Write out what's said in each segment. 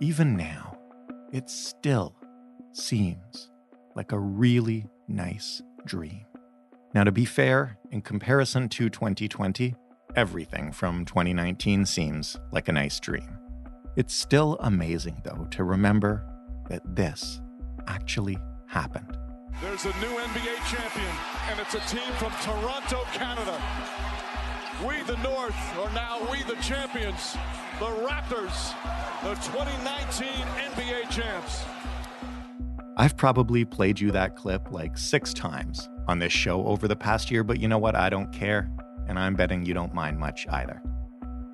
even now, it still seems like a really nice dream. Now, to be fair, in comparison to 2020, everything from 2019 seems like a nice dream. It's still amazing, though, to remember that this actually happened. There's a new NBA champion, and it's a team from Toronto, Canada. We, the North, are now we, the champions, the Raptors, the 2019 NBA champs. I've probably played you that clip like six times on this show over the past year, but you know what? I don't care, and I'm betting you don't mind much either.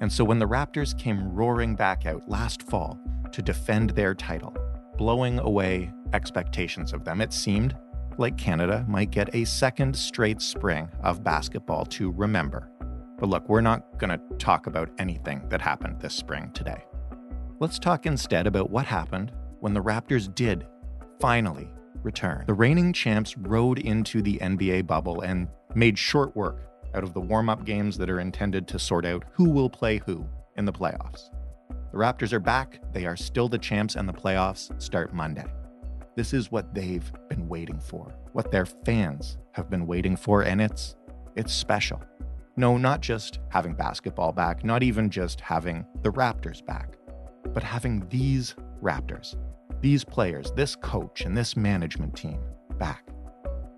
And so when the Raptors came roaring back out last fall to defend their title, blowing away expectations of them, it seemed like Canada might get a second straight spring of basketball to remember. But look, we're not going to talk about anything that happened this spring today. Let's talk instead about what happened when the Raptors did finally return. The reigning champs rode into the NBA bubble and made short work out of the warm up games that are intended to sort out who will play who in the playoffs. The Raptors are back, they are still the champs, and the playoffs start Monday. This is what they've been waiting for, what their fans have been waiting for, and it's it's special. No, not just having basketball back, not even just having the Raptors back, but having these Raptors, these players, this coach, and this management team back.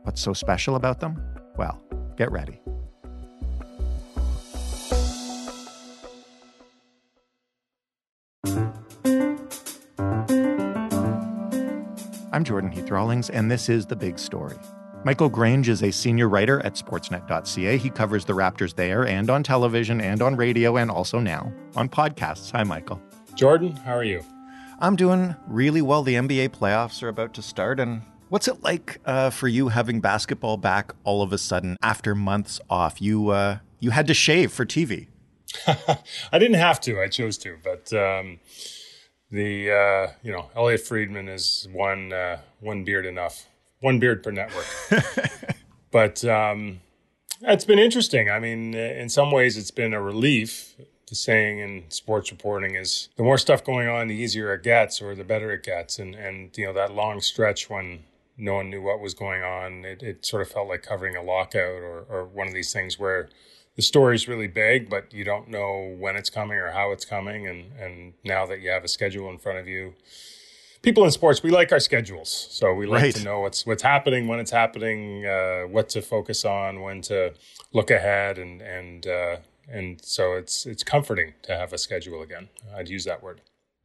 What's so special about them? Well, get ready. I'm Jordan Heath Rawlings, and this is The Big Story. Michael Grange is a senior writer at Sportsnet.ca. He covers the Raptors there and on television and on radio and also now on podcasts. Hi, Michael. Jordan, how are you? I'm doing really well. The NBA playoffs are about to start. And what's it like uh, for you having basketball back all of a sudden after months off? You, uh, you had to shave for TV. I didn't have to, I chose to. But. Um the uh, you know Elliotte Friedman is one uh, one beard enough, one beard per network. but um, it's been interesting. I mean, in some ways, it's been a relief. The saying in sports reporting is the more stuff going on, the easier it gets, or the better it gets. And and you know that long stretch when no one knew what was going on, it, it sort of felt like covering a lockout or or one of these things where the story's really big, but you don't know when it's coming or how it's coming. And, and now that you have a schedule in front of you, people in sports, we like our schedules. So we like right. to know what's, what's happening, when it's happening, uh, what to focus on, when to look ahead. And, and, uh, and so it's, it's comforting to have a schedule again. I'd use that word.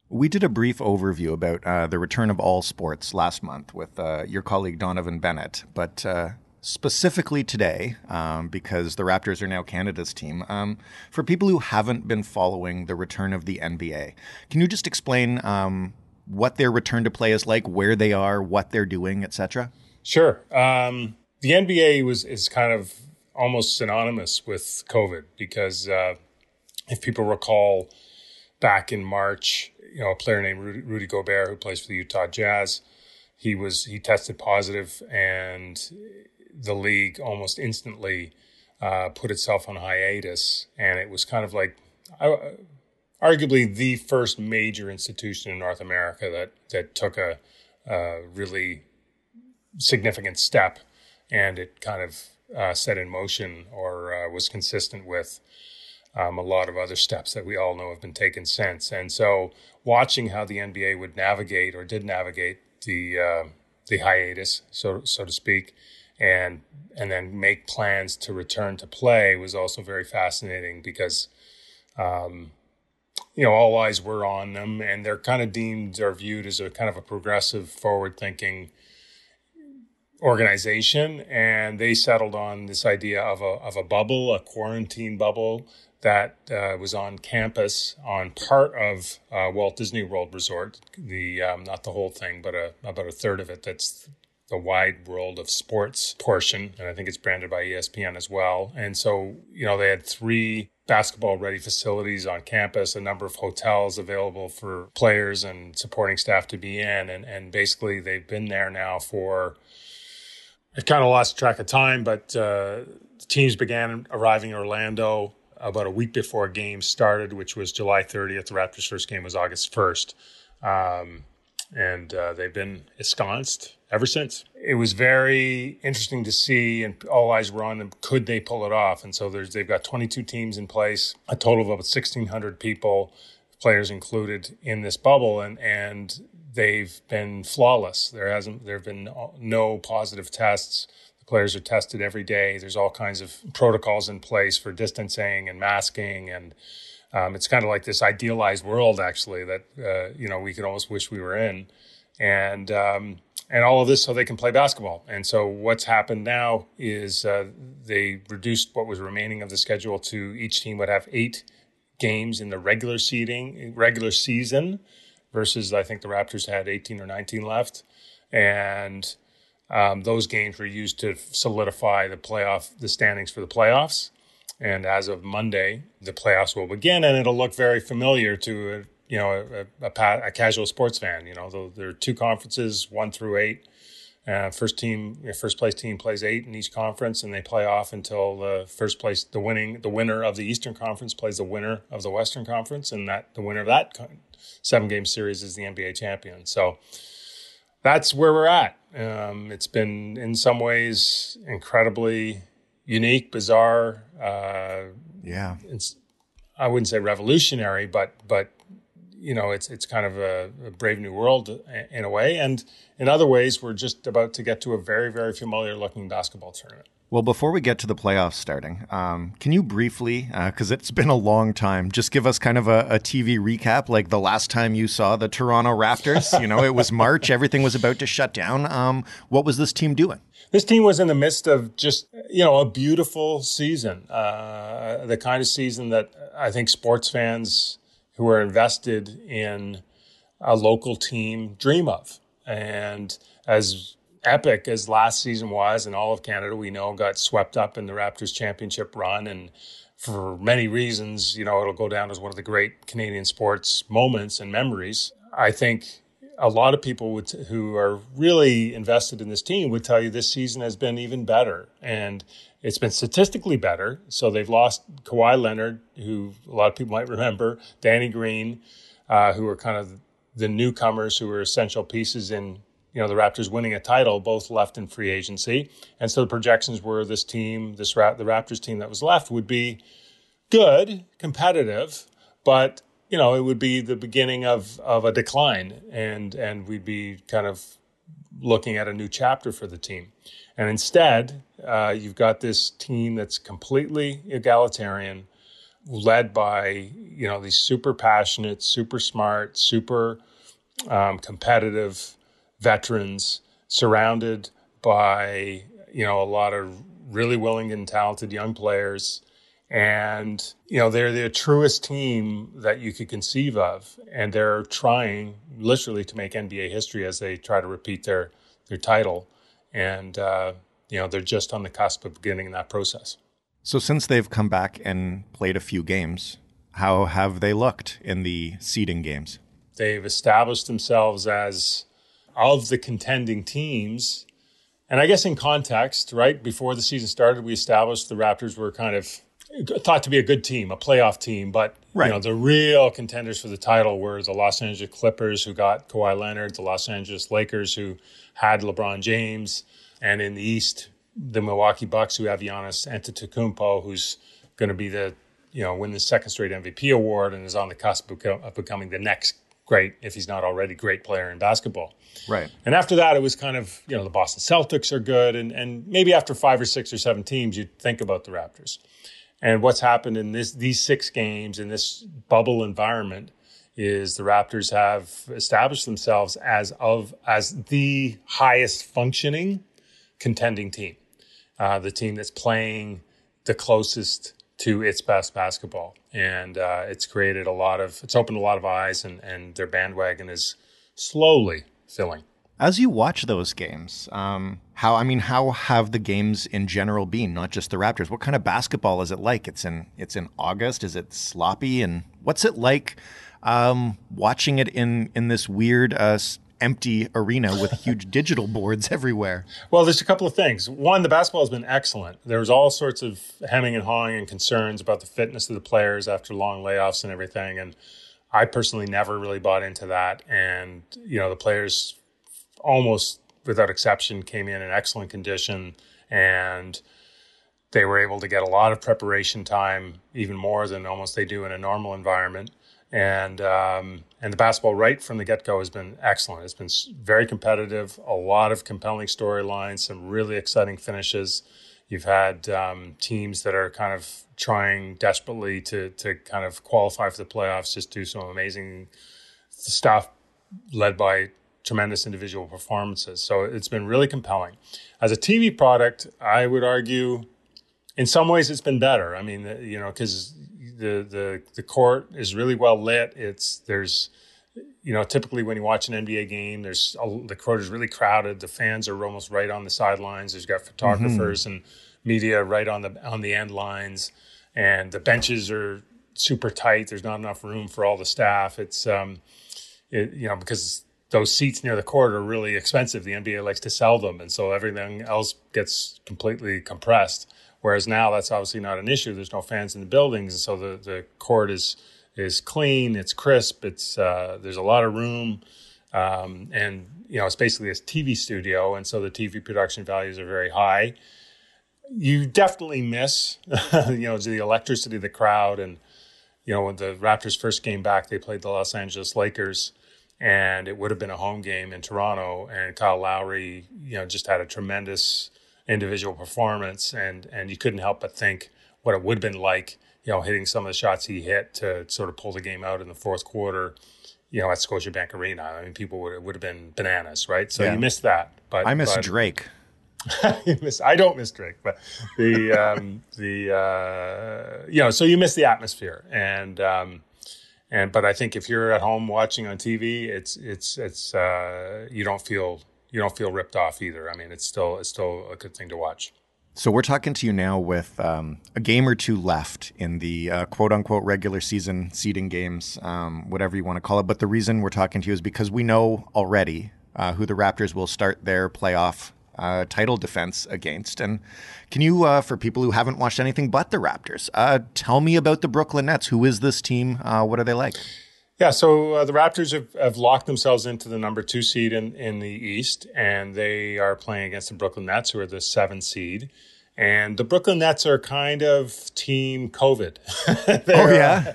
We did a brief overview about uh, the return of all sports last month with uh, your colleague Donovan Bennett, but uh, specifically today, um, because the Raptors are now Canada's team, um, for people who haven't been following the return of the NBA, can you just explain um, what their return to play is like, where they are, what they're doing, etc.? Sure. Um, the NBA was is kind of almost synonymous with COVID because uh, if people recall, back in March, you know, a player named Rudy, Gobert who plays for the Utah Jazz, he was he tested positive and the league almost instantly uh, put itself on hiatus, and it was kind of like uh, arguably the first major institution in North America that that took a, a really significant step, and it kind of uh, set in motion or uh, was consistent with. Um, a lot of other steps that we all know have been taken since, and so watching how the NBA would navigate or did navigate the uh, the hiatus, so so to speak, and and then make plans to return to play was also very fascinating because um, you know all eyes were on them and they're kind of deemed or viewed as a kind of a progressive forward thinking organization and they settled on this idea of a of a bubble a quarantine bubble that uh, was on campus on part of uh, Walt Disney World Resort, the um, not the whole thing, but a, about a third of it that's the wide world of sports portion. And I think it's branded by ESPN as well. And so, you know, they had three basketball ready facilities on campus, a number of hotels available for players and supporting staff to be in. And, and basically, they've been there now for, I kind of lost track of time, but uh, teams began arriving in Orlando about a week before games started, which was July 30th. The Raptors' first game was August 1st. Um, and uh, they've been ensconced ever since. It was very interesting to see, and all eyes were on them. Could they pull it off? And so they've got 22 teams in place, a total of about 1,600 people, players included in this bubble, and and they've been flawless. There hasn't there have been no positive tests. The players are tested every day. There's all kinds of protocols in place for distancing and masking and um, it's kind of like this idealized world, actually, that uh, you know we could almost wish we were in, and um, and all of this so they can play basketball. And so what's happened now is uh, they reduced what was remaining of the schedule to each team would have eight games in the regular seating regular season, versus I think the Raptors had 18 or 19 left, and um, those games were used to solidify the playoff the standings for the playoffs. And as of Monday, the playoffs will begin, and it'll look very familiar to a, you know a, a, a casual sports fan. You know, there are two conferences, one through eight. Uh, first team, first place team plays eight in each conference, and they play off until the first place, the winning, the winner of the Eastern Conference plays the winner of the Western Conference, and that the winner of that seven game series is the NBA champion. So that's where we're at. Um, it's been in some ways incredibly unique, bizarre. Uh, yeah, it's I wouldn't say revolutionary, but but you know it's it's kind of a, a, brave new world in a way, and in other ways, we're just about to get to a very very familiar looking basketball tournament. Well, before we get to the playoffs starting, um, can you briefly, because uh, it's been a long time, just give us kind of a, a, TV recap, like the last time you saw the Toronto Raptors? you know, it was March, everything was about to shut down. Um, what was this team doing? This team was in the midst of just, you know, a beautiful season, uh, the kind of season that I think sports fans who are invested in a local team dream of. And as epic as last season was, and all of Canada we know got swept up in the Raptors championship run, and for many reasons, you know, it'll go down as one of the great Canadian sports moments and memories. I think a lot of people would, who are really invested in this team would tell you this season has been even better, and it's been statistically better. So they've lost Kawhi Leonard, who a lot of people might remember, Danny Green, uh, who are kind of the newcomers who were essential pieces in you know the Raptors winning a title, both left in free agency, and so the projections were this team, this the Raptors team that was left, would be good, competitive, but you know it would be the beginning of of a decline, and and we'd be kind of looking at a new chapter for the team. And instead, uh, you've got this team that's completely egalitarian, led by you know these super passionate, super smart, super um, competitive veterans surrounded by you know a lot of really willing and talented young players and you know they're the truest team that you could conceive of. And they're trying literally to make nba history as they try to repeat their their title. And uh, you know they're just on the cusp of beginning that process. So since they've come back and played a few games how have they looked in the seeding games? They've established themselves as of the contending teams. And I guess in context, right before the season started, we established the Raptors were kind of thought to be a good team, a playoff team, but right. you know the real contenders for the title were the Los Angeles Clippers, who got Kawhi Leonard, the Los Angeles Lakers, who had LeBron James, and in the East, the Milwaukee Bucks, who have Giannis Antetokounmpo, who's going to be the you know win the second straight MVP award and is on the cusp of becoming the next great, if he's not already great player in basketball. Right. And after that, it was kind of, you know, the Boston Celtics are good. And, and maybe after five or six or seven teams, you'd think about the Raptors. And what's happened in this, these six games in this bubble environment is the Raptors have established themselves as of as the highest functioning contending team, uh, the team that's playing the closest to its best basketball, and uh, it's created a lot of it's opened a lot of eyes, and and their bandwagon is slowly filling. As you watch those games, um, how I mean, how have the games in general been? Not just the Raptors. What kind of basketball is it like? It's in it's in August. Is it sloppy? And what's it like um, watching it in in this weird uh, empty arena with huge digital boards everywhere? Well, there's a couple of things. One, the basketball has been excellent. There was all sorts of hemming and hawing and concerns about the fitness of the players after long layoffs and everything. And I personally never really bought into that. And, you know, the players almost without exception came in in excellent condition and they were able to get a lot of preparation time, even more than almost they do in a normal environment. And um, and the basketball right from the get go has been excellent. It's been very competitive, a lot of compelling storylines, some really exciting finishes. You've had um, teams that are kind of trying desperately to to kind of qualify for the playoffs, just do some amazing stuff, led by tremendous individual performances. So it's been really compelling. As a TV product, I would argue, in some ways, it's been better. I mean, you know, because the the the court is really well lit. It's there's you know typically when you watch an NBA game, there's a, the court is really crowded. The fans are almost right on the sidelines. There's got photographers mm-hmm. and media right on the on the end lines, and the benches are super tight. There's not enough room for all the staff. It's um, it, you know because those seats near the court are really expensive. The NBA likes to sell them, and so everything else gets completely compressed. Whereas now that's obviously not an issue. There's no fans in the buildings, and so the, the court is is clean, it's crisp, it's uh, there's a lot of room, um, and you know it's basically a TV studio, and so the TV production values are very high. You definitely miss, you know, the electricity, of the crowd, and you know when the Raptors first came back, they played the Los Angeles Lakers and it would have been a home game in Toronto. And Kyle Lowry, you know, just had a tremendous individual performance, and and you couldn't help but think what it would have been like, you know, hitting some of the shots he hit to sort of pull the game out in the fourth quarter. You know, at Scotiabank Arena, I mean, people would it would have been bananas, right? So yeah. you missed that. But I miss but, Drake. miss, I don't miss Drake, but the um, the uh, you know, so you miss the atmosphere, and um, and but I think if you're at home watching on TV, it's it's it's uh, you don't feel you don't feel ripped off either. I mean, it's still it's still a good thing to watch. So we're talking to you now with um, a game or two left in the uh, quote unquote regular season seeding games, um, whatever you want to call it. But the reason we're talking to you is because we know already uh, who the Raptors will start their playoff uh, title defense against. And can you, uh, for people who haven't watched anything but the Raptors, uh, tell me about the Brooklyn Nets? Who is this team? Uh, what are they like? Yeah, so uh, the Raptors have, have, locked themselves into the number two seed in, in the East, and they are playing against the Brooklyn Nets, who are the seven seed. And the Brooklyn Nets are kind of team COVID. oh yeah, uh,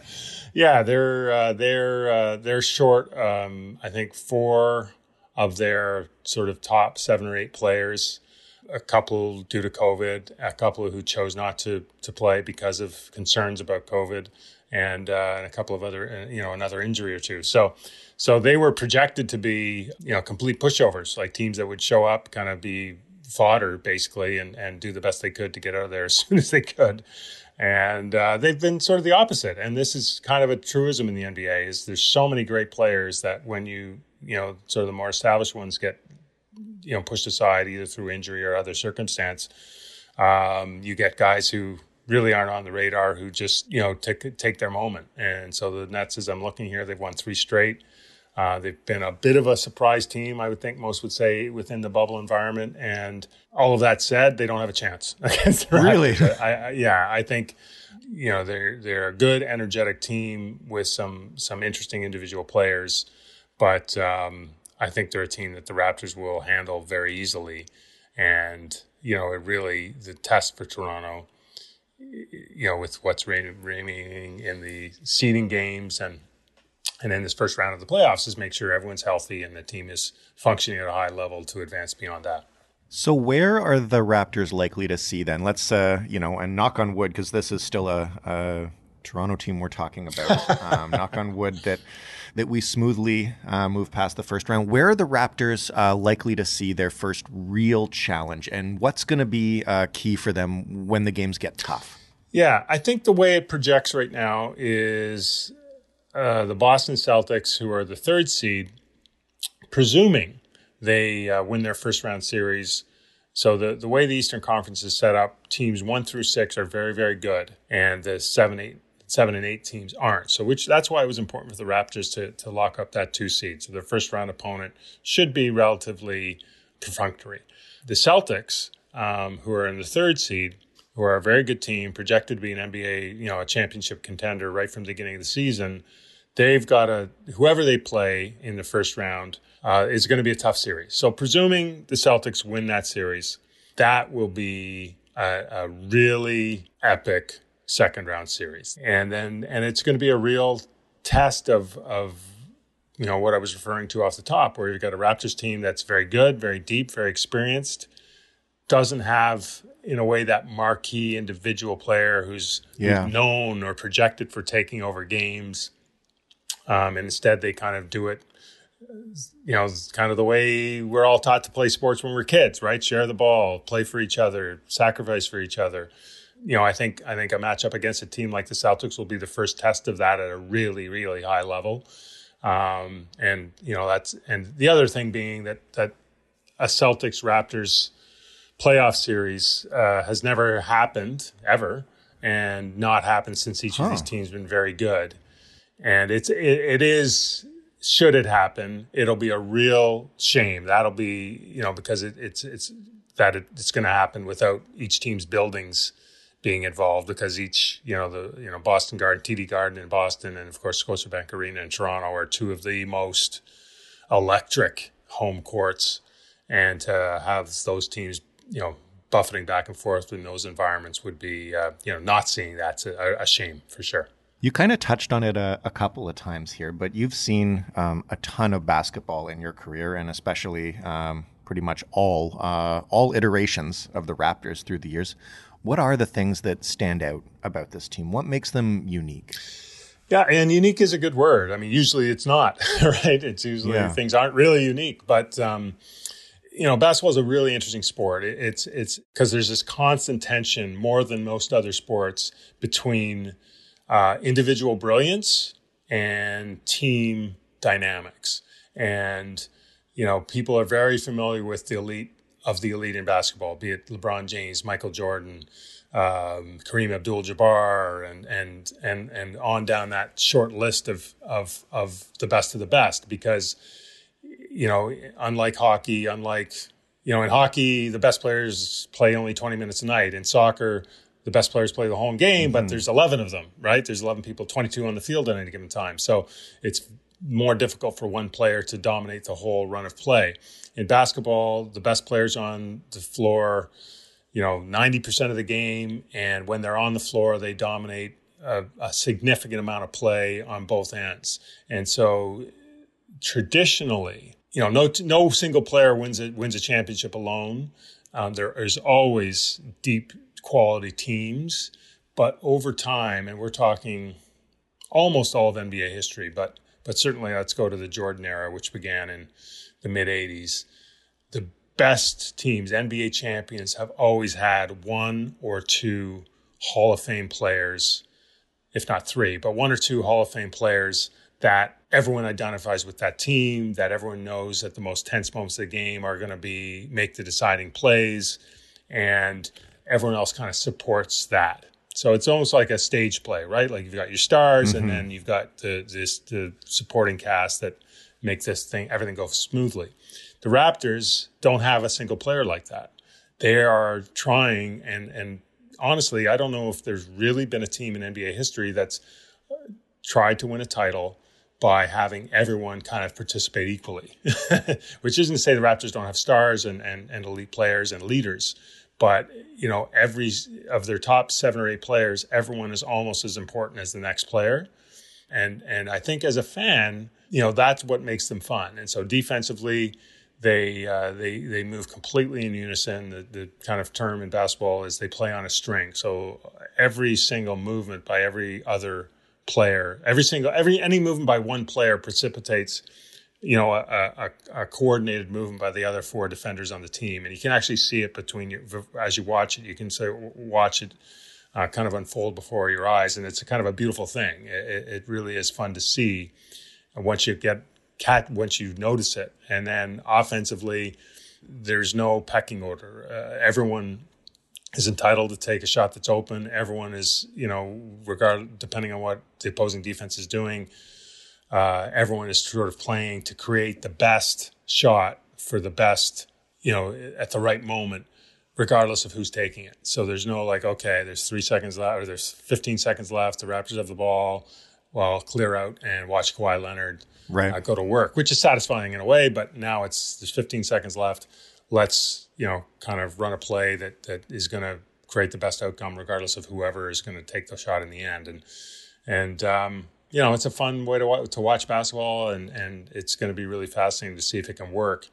yeah. They're uh, they're uh, they're short. Um, I think four of their sort of top seven or eight players. A couple due to COVID, a couple who chose not to to play because of concerns about COVID and, uh, and a couple of other, uh, you know, another injury or two. So, so they were projected to be, you know, complete pushovers, like teams that would show up, kind of be fodder basically, and and do the best they could to get out of there as soon as they could. And uh, they've been sort of the opposite. And this is kind of a truism in the NBA: is there's so many great players that when you, you know, sort of the more established ones get, you know, pushed aside either through injury or other circumstance, um, you get guys who really aren't on the radar who just you know take take their moment. And so the Nets, as I'm looking here, they've won three straight. Uh, they've been a bit of a surprise team, I would think most would say, within the bubble environment. And all of that said, they don't have a chance against the Really? I, I, yeah, I think you know they're they're a good, energetic team with some some interesting individual players, but um, I think they're a team that the Raptors will handle very easily. And you know, it really the test for Toronto you know, with what's remaining in the seeding games and and in this first round of the playoffs is make sure everyone's healthy and the team is functioning at a high level to advance beyond that. So where are the Raptors likely to see then? Let's uh, you know, and knock on wood because this is still a, a, Toronto team we're talking about. um, knock on wood that that we smoothly uh, move past the first round. Where are the Raptors uh, likely to see their first real challenge, and what's going to be uh, key for them when the games get tough? Yeah, I think the way it projects right now is uh, the Boston Celtics, who are the third seed, presuming they uh, win their first round series. So the, the way the Eastern Conference is set up, teams one through six are very, very good, and the seven, eight, seven and eight teams aren't. So which that's why it was important for the Raptors to to lock up that two seed. So their first round opponent should be relatively perfunctory. The Celtics, um, who are in the third seed, who are a very good team, projected to be an NBA, you know, a championship contender right from the beginning of the season. they've got a whoever they play in the first round uh, is going to be a tough series. So presuming the Celtics win that series, that will be a, a really epic second round series, and then and it's going to be a real test of of you know what I was referring to off the top, where you've got a Raptors team that's very good, very deep, very experienced, doesn't have in a way that marquee individual player who's, yeah. who's known or projected for taking over games um, and instead, they kind of do it, you know, kind of the way we're all taught to play sports when we're kids, right? Share the ball, play for each other, sacrifice for each other. You know, I think I think a matchup against a team like the Celtics will be the first test of that at a really, really high level. Um, and you know, that's and the other thing being that that a Celtics Raptors playoff series uh, has never happened ever, and not happened since each huh. of these teams been very good and it's it, it is should it happen it'll be a real shame that'll be you know because it, it's it's that it, it's going to happen without each team's buildings being involved because each you know the you know Boston Garden TD Garden in Boston and of course Scotiabank Arena in Toronto are two of the most electric home courts and to have those teams you know buffeting back and forth in those environments would be uh, you know not seeing that's a, a shame for sure you kind of touched on it a, a, couple of times here, but you've seen um, a ton of basketball in your career, and especially um, pretty much all uh, all iterations of the Raptors through the years. What are the things that stand out about this team? What makes them unique? Yeah, and unique is a good word. I mean, usually it's not, right? It's usually yeah. things aren't really unique, but um, you know, basketball is a really interesting sport. It, it's it's because there's this constant tension more than most other sports between uh, individual brilliance and team dynamics. And, you know, people are very familiar with the elite of the elite in basketball, be it LeBron James, Michael Jordan, um, Kareem Abdul-Jabbar, and and and and on down that short list of of of the best of the best. Because you know, unlike hockey, unlike you know, in hockey, the best players play only twenty minutes a night. In soccer, the best players play the whole game, mm-hmm. but there's 11 of them, right? There's 11 people, 22 on the field at any given time. So it's more difficult for one player to dominate the whole run of play. In basketball, the best players on the floor, you know, 90% of the game. And when they're on the floor, they dominate a, a significant amount of play on both ends. And so traditionally, you know, no, no single player wins a, wins a championship alone. Um, there is always deep quality teams. But over time, and we're talking almost all of NBA history, but but certainly let's go to the Jordan era, which began in the mid 80s. The best teams, NBA champions, have always had one or two Hall of Fame players, if not three, but one or two Hall of Fame players that everyone identifies with that team, that everyone knows that the most tense moments of the game are going to be make the deciding plays. And everyone else kind of supports that. So it's almost like a stage play, right? Like you've got your stars, mm-hmm. and then you've got the this the supporting cast that make this thing everything go smoothly. The Raptors don't have a single player like that. They are trying, and and honestly, I don't know if there's really been a team in NBA history that's tried to win a title by having everyone kind of participate equally, which isn't to say the Raptors don't have stars and, and, and elite players and leaders, but you know every of their top seven or eight players everyone is almost as important as the next player. And and i think as a fan you know that's what makes them fun. And so defensively they uh, they they move completely in unison. The, the kind of term in basketball is they play on a string. So every single movement by every other player every single every any movement by one player precipitates you know, a, a, a, coordinated movement by the other four defenders on the team, and you can actually see it between you as you watch it. You can say watch it uh, kind of unfold before your eyes, and it's a kind of a beautiful thing. It, it really is fun to see once you get cat once you notice it, and then offensively, there's no pecking order. Uh, everyone is entitled to take a shot that's open. Everyone is, you know, regard depending on what the opposing defense is doing uh, everyone is sort of playing to create the best shot for the best, you know, at the right moment, regardless of who's taking it. So there's no like, okay, there's three seconds left or there's 15 seconds left. The Raptors have the ball. well, clear out and watch Kawhi Leonard right. uh, go to work, which is satisfying in a way. But now it's there's 15 seconds left. Let's you know kind of run a play that that is going to create the best outcome, regardless of whoever is going to take the shot in the end. And and um, you know it's a fun way to to watch basketball, and and it's going to be really fascinating to see if it can work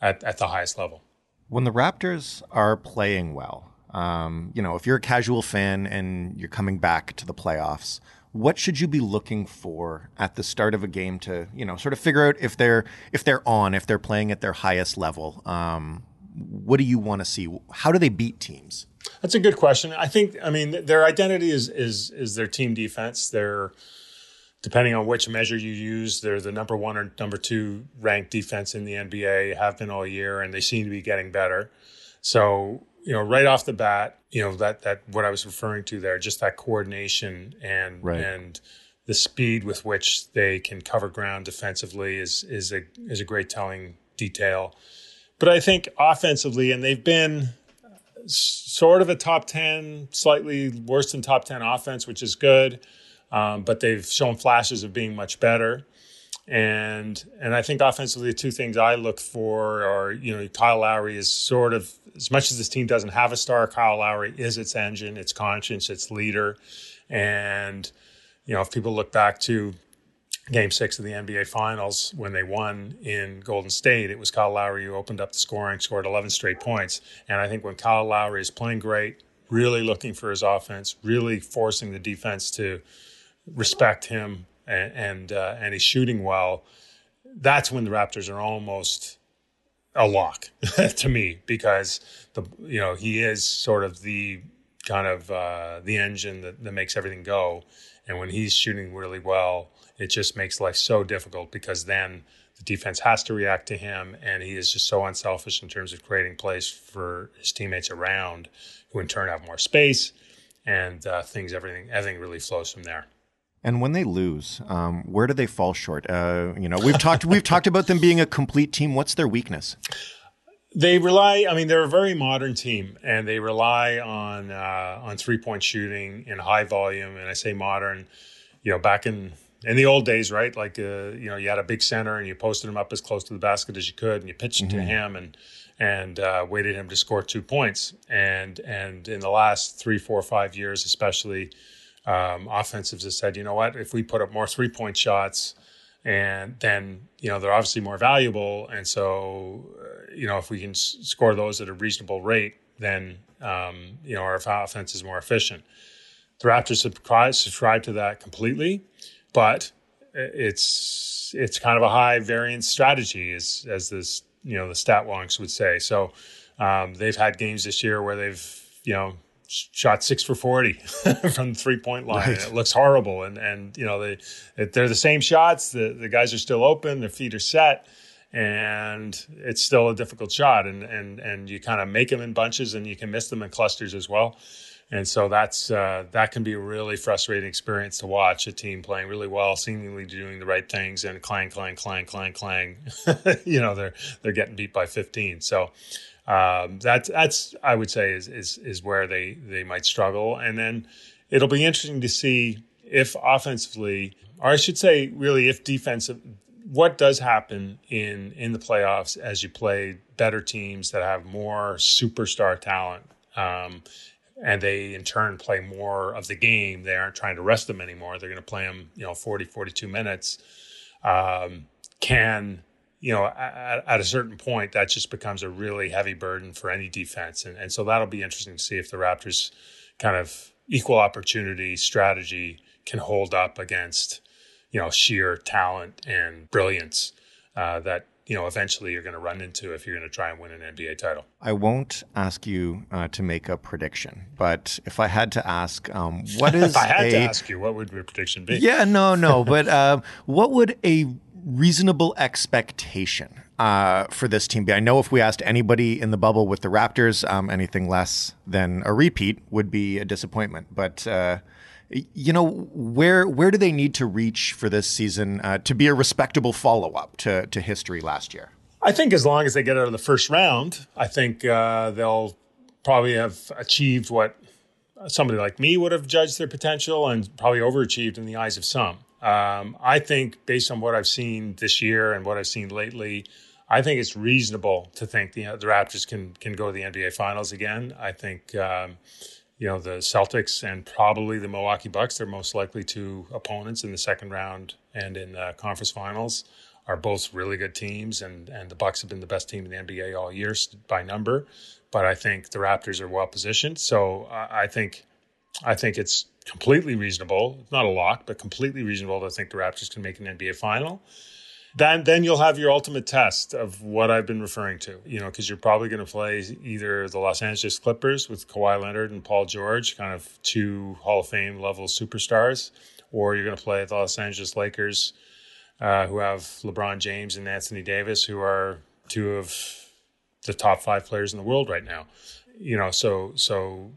at at the highest level. When the Raptors are playing well, um, you know, if you're a casual fan and you're coming back to the playoffs, what should you be looking for at the start of a game to, you know, sort of figure out if they're if they're on, if they're playing at their highest level? Um, what do you want to see? How do they beat teams? That's a good question. I think, I mean, their identity is is is their team defense. They're depending on which measure you use, they're the number one or number two ranked defense in the NBA. Have been all year, and they seem to be getting better. So you know, right off the bat, you know that that what I was referring to there, just that coordination and right. and the speed with which they can cover ground defensively is is a is a great telling detail. But I think offensively, and they've been sort of a top ten, slightly worse than top ten offense, which is good. Um, but they've shown flashes of being much better. And and I think offensively, the two things I look for are you know Kyle Lowry is sort of as much as this team doesn't have a star, Kyle Lowry is its engine, its conscience, its leader. And, you know, if people look back to game six of the NBA Finals when they won in Golden State, it was Kyle Lowry who opened up the scoring, scored 11 straight points. And I think when Kyle Lowry is playing great, really looking for his offense, really forcing the defense to respect him, and and, uh, and he's shooting well, that's when the Raptors are almost a lock to me because the you know he is sort of the kind of uh, the engine that, that makes everything go, and when he's shooting really well, it just makes life so difficult because then the defense has to react to him, and he is just so unselfish in terms of creating plays for his teammates around, who in turn have more space, and uh, things everything everything really flows from there. And when they lose, um, where do they fall short? Uh, you know, we've talked we've talked about them being a complete team. What's their weakness? They rely. I mean, they're a very modern team, and they rely on uh, on three point shooting in high volume. And I say modern, you know, back in in the old days, right? Like, uh, you know, you had a big center and you posted him up as close to the basket as you could, and you pitched mm-hmm. to him and and uh, waited him to score two points. And and in the last three, four, five years, especially um, offensives have said, you know what, if we put up more three point shots, and then you know they're obviously more valuable, and so uh, you know if we can s- score those at a reasonable rate, then um, you know our offense is more efficient. The Raptors subscribe, subscribe to that completely, but it's it's kind of a high variance strategy, as as this you know the stat wonks would say. So um, they've had games this year where they've you know shot six for 40 from the three point line. Right. It looks horrible. And, and, you know, they, they're the same shots. The, the guys are still open, their feet are set and it's still a difficult shot. And, and, and you kind of make them in bunches and you can miss them in clusters as well. And so that's, uh, that can be a really frustrating experience to watch a team playing really well, seemingly doing the right things and clang, clang, clang, clang, clang. you know, they're, they're getting beat by 15. So, um, that's that's I would say is is is where they they might struggle, and then it'll be interesting to see if offensively, or I should say, really, if defensive, what does happen in in the playoffs as you play better teams that have more superstar talent. Um, and they in turn play more of the game. They aren't trying to rest them anymore. They're going to play them, you know, 40, 42 minutes. Um, can you know, at, at, a certain point, that just becomes a really heavy burden for any defense. And, and so that'll be interesting to see if the Raptors kind of equal opportunity strategy can hold up against, you know, sheer talent and brilliance uh, that, you know, eventually you're going to run into if you're going to try and win an NBA title. I won't ask you uh, to make a prediction, but if I had to ask, um, what is if I had a, to ask you, what would your prediction be? Yeah, no, no, but uh, what would a reasonable expectation uh, for this team be? I know if we asked anybody in the bubble with the Raptors, um, anything less than a repeat would be a disappointment. But uh, you know, where where do they need to reach for this season uh, to be a respectable follow up to to history last year? I think as long as they get out of the first round, I think uh, they'll probably have achieved what somebody like me would have judged their potential and probably overachieved in the eyes of some. Um, I think, based on what I've seen this year and what I've seen lately, I think it's reasonable to think the, the Raptors can can go to the NBA Finals again. I think um, you know the Celtics and probably the Milwaukee Bucks. They're most likely two opponents in the second round and in the conference finals. Are both really good teams, and and the Bucks have been the best team in the NBA all year by number. But I think the Raptors are well positioned. So I, I think I think it's completely reasonable. Not a lock, but completely reasonable to think the Raptors can make an NBA final then then you'll have your ultimate test of what I've been referring to. You know, because you're probably going to play either the Los Angeles Clippers with Kawhi Leonard and Paul George, kind of two Hall of Fame level superstars, or you're going to play the Los Angeles Lakers, uh, who have LeBron James and Anthony Davis, who are two of the top five players in the world right now. You know, so so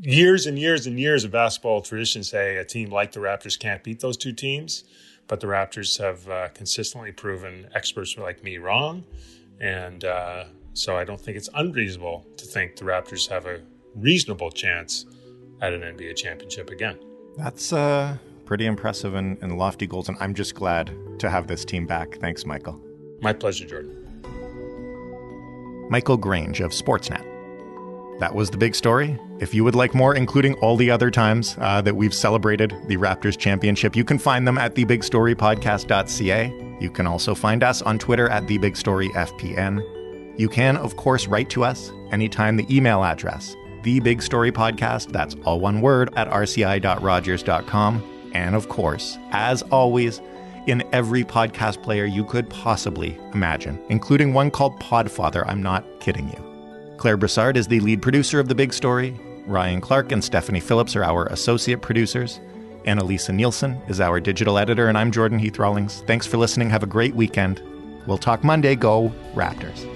years and years and years of basketball tradition say a team like the Raptors can't beat those two teams but the Raptors have uh, consistently proven experts like me wrong. And uh, so I don't think it's unreasonable to think the Raptors have a reasonable chance at an NBA championship again. That's uh, pretty impressive and, and lofty goals. And I'm just glad to have this team back. Thanks, Michael. My pleasure, Jordan. Michael Grange of Sportsnet. That was the big story. If you would like more, including all the other times uh, that we've celebrated the Raptors championship, you can find them at thebigstorypodcast.ca. You can also find us on Twitter at thebigstoryfpn. You can, of course, write to us anytime. The email address, thebigstorypodcast, that's all one word, at rci.rogers.com. And of course, as always, in every podcast player you could possibly imagine, including one called Podfather. I'm not kidding you. Claire Brassard is the lead producer of The Big Story. Ryan Clark and Stephanie Phillips are our associate producers. Annalisa Nielsen is our digital editor, and I'm Jordan Heath Rawlings. Thanks for listening. Have a great weekend. We'll talk Monday. Go Raptors.